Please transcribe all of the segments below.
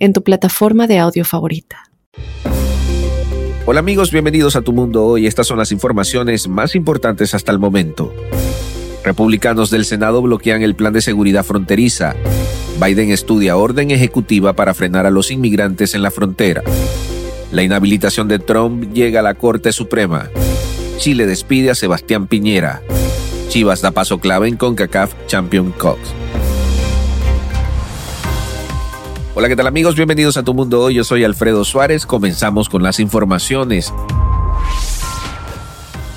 en tu plataforma de audio favorita. Hola amigos, bienvenidos a Tu Mundo Hoy. Estas son las informaciones más importantes hasta el momento. Republicanos del Senado bloquean el plan de seguridad fronteriza. Biden estudia orden ejecutiva para frenar a los inmigrantes en la frontera. La inhabilitación de Trump llega a la Corte Suprema. Chile despide a Sebastián Piñera. Chivas da paso clave en CONCACAF Champion Cup. Hola, ¿qué tal amigos? Bienvenidos a Tu Mundo Hoy. Yo soy Alfredo Suárez. Comenzamos con las informaciones.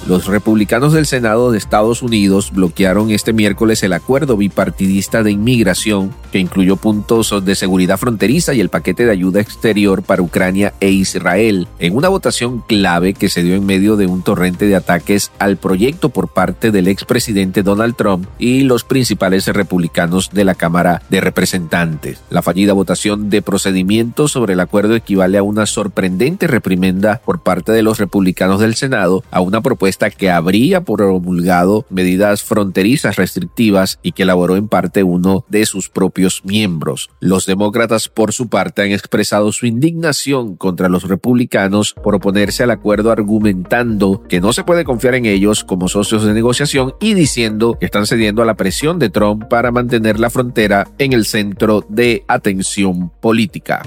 Los republicanos del Senado de Estados Unidos bloquearon este miércoles el acuerdo bipartidista de inmigración que incluyó puntos de seguridad fronteriza y el paquete de ayuda exterior para Ucrania e Israel, en una votación clave que se dio en medio de un torrente de ataques al proyecto por parte del expresidente Donald Trump y los principales republicanos de la Cámara de Representantes. La fallida votación de procedimiento sobre el acuerdo equivale a una sorprendente reprimenda por parte de los republicanos del Senado a una propuesta que habría promulgado medidas fronterizas restrictivas y que elaboró en parte uno de sus propios miembros. Los demócratas, por su parte, han expresado su indignación contra los republicanos por oponerse al acuerdo argumentando que no se puede confiar en ellos como socios de negociación y diciendo que están cediendo a la presión de Trump para mantener la frontera en el centro de atención política.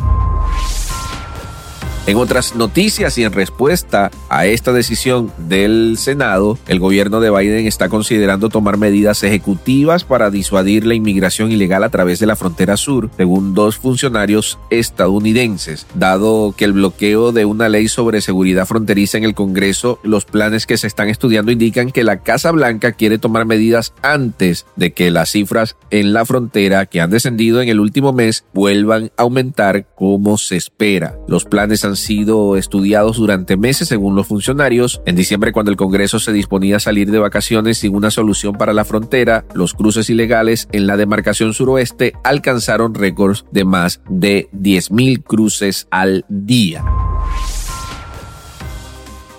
En otras noticias y en respuesta a esta decisión del Senado, el gobierno de Biden está considerando tomar medidas ejecutivas para disuadir la inmigración ilegal a través de la frontera sur, según dos funcionarios estadounidenses. Dado que el bloqueo de una ley sobre seguridad fronteriza en el Congreso, los planes que se están estudiando indican que la Casa Blanca quiere tomar medidas antes de que las cifras en la frontera que han descendido en el último mes vuelvan a aumentar como se espera. Los planes han sido estudiados durante meses según los funcionarios. En diciembre, cuando el Congreso se disponía a salir de vacaciones sin una solución para la frontera, los cruces ilegales en la demarcación suroeste alcanzaron récords de más de 10.000 cruces al día.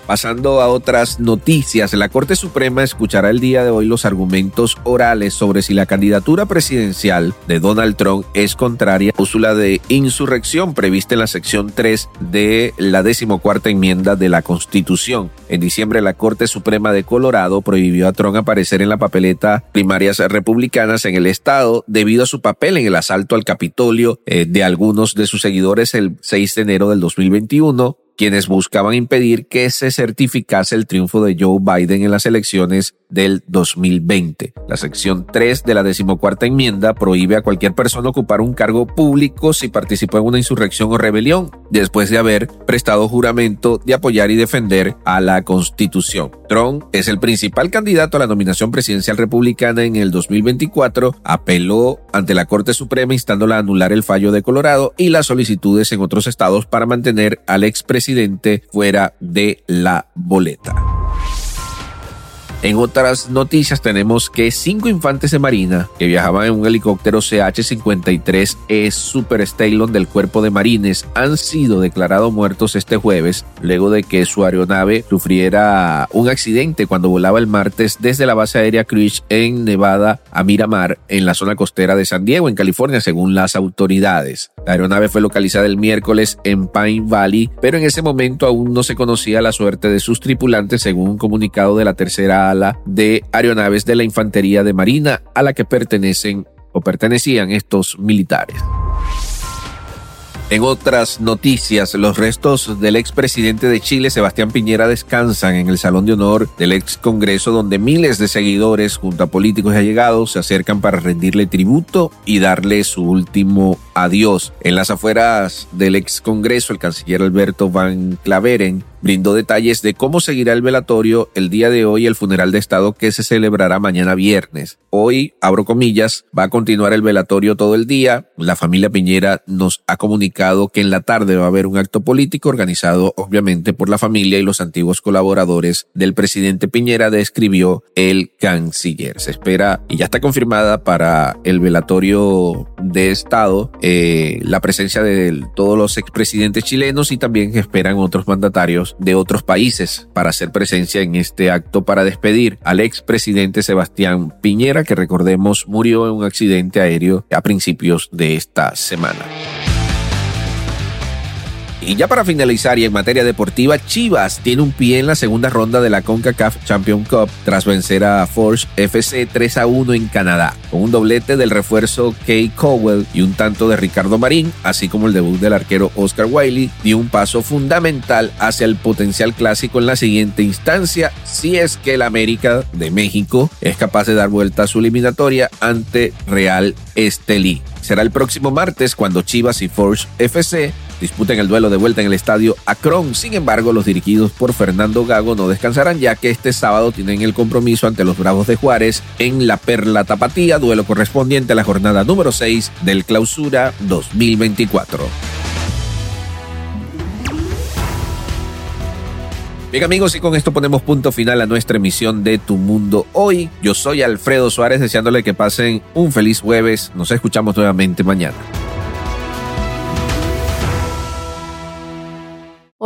Pasando a otras noticias, la Corte Suprema escuchará el día de hoy los argumentos orales sobre si la candidatura presidencial de Donald Trump es contraria a la cláusula de insurrección prevista en la sección 3 de la decimocuarta enmienda de la Constitución. En diciembre, la Corte Suprema de Colorado prohibió a Trump aparecer en la papeleta primarias republicanas en el estado debido a su papel en el asalto al Capitolio eh, de algunos de sus seguidores el 6 de enero del 2021 quienes buscaban impedir que se certificase el triunfo de Joe Biden en las elecciones del 2020. La sección 3 de la decimocuarta enmienda prohíbe a cualquier persona ocupar un cargo público si participó en una insurrección o rebelión, después de haber prestado juramento de apoyar y defender a la Constitución. Trump es el principal candidato a la nominación presidencial republicana en el 2024, apeló ante la Corte Suprema instándola a anular el fallo de Colorado y las solicitudes en otros estados para mantener al expresidente fuera de la boleta. En otras noticias tenemos que cinco infantes de marina que viajaban en un helicóptero CH-53E Super Stallion del Cuerpo de Marines han sido declarados muertos este jueves luego de que su aeronave sufriera un accidente cuando volaba el martes desde la base aérea Cruz en Nevada a Miramar en la zona costera de San Diego en California según las autoridades. La aeronave fue localizada el miércoles en Pine Valley pero en ese momento aún no se conocía la suerte de sus tripulantes según un comunicado de la tercera de aeronaves de la Infantería de Marina a la que pertenecen o pertenecían estos militares. En otras noticias, los restos del expresidente de Chile, Sebastián Piñera, descansan en el Salón de Honor del ex Congreso, donde miles de seguidores, junto a políticos y allegados, se acercan para rendirle tributo y darle su último adiós. En las afueras del ex Congreso, el canciller Alberto Van Claveren brindó detalles de cómo seguirá el velatorio el día de hoy, el funeral de Estado que se celebrará mañana viernes. Hoy, abro comillas, va a continuar el velatorio todo el día. La familia Piñera nos ha comunicado que en la tarde va a haber un acto político organizado obviamente por la familia y los antiguos colaboradores del presidente Piñera, describió el canciller. Se espera y ya está confirmada para el velatorio de Estado eh, la presencia de todos los expresidentes chilenos y también esperan otros mandatarios de otros países para hacer presencia en este acto para despedir al expresidente Sebastián Piñera, que recordemos murió en un accidente aéreo a principios de esta semana. Y ya para finalizar y en materia deportiva, Chivas tiene un pie en la segunda ronda de la CONCACAF Champion Cup tras vencer a Force FC 3 a 1 en Canadá, con un doblete del refuerzo Kay Cowell y un tanto de Ricardo Marín, así como el debut del arquero Oscar Wiley, dio un paso fundamental hacia el potencial clásico en la siguiente instancia, si es que el América de México es capaz de dar vuelta a su eliminatoria ante Real Estelí. Será el próximo martes cuando Chivas y Force FC disputen el duelo de vuelta en el estadio Akron. Sin embargo, los dirigidos por Fernando Gago no descansarán ya que este sábado tienen el compromiso ante los Bravos de Juárez en la Perla Tapatía, duelo correspondiente a la jornada número 6 del Clausura 2024. Bien amigos, y con esto ponemos punto final a nuestra emisión de Tu Mundo Hoy. Yo soy Alfredo Suárez deseándole que pasen un feliz jueves. Nos escuchamos nuevamente mañana.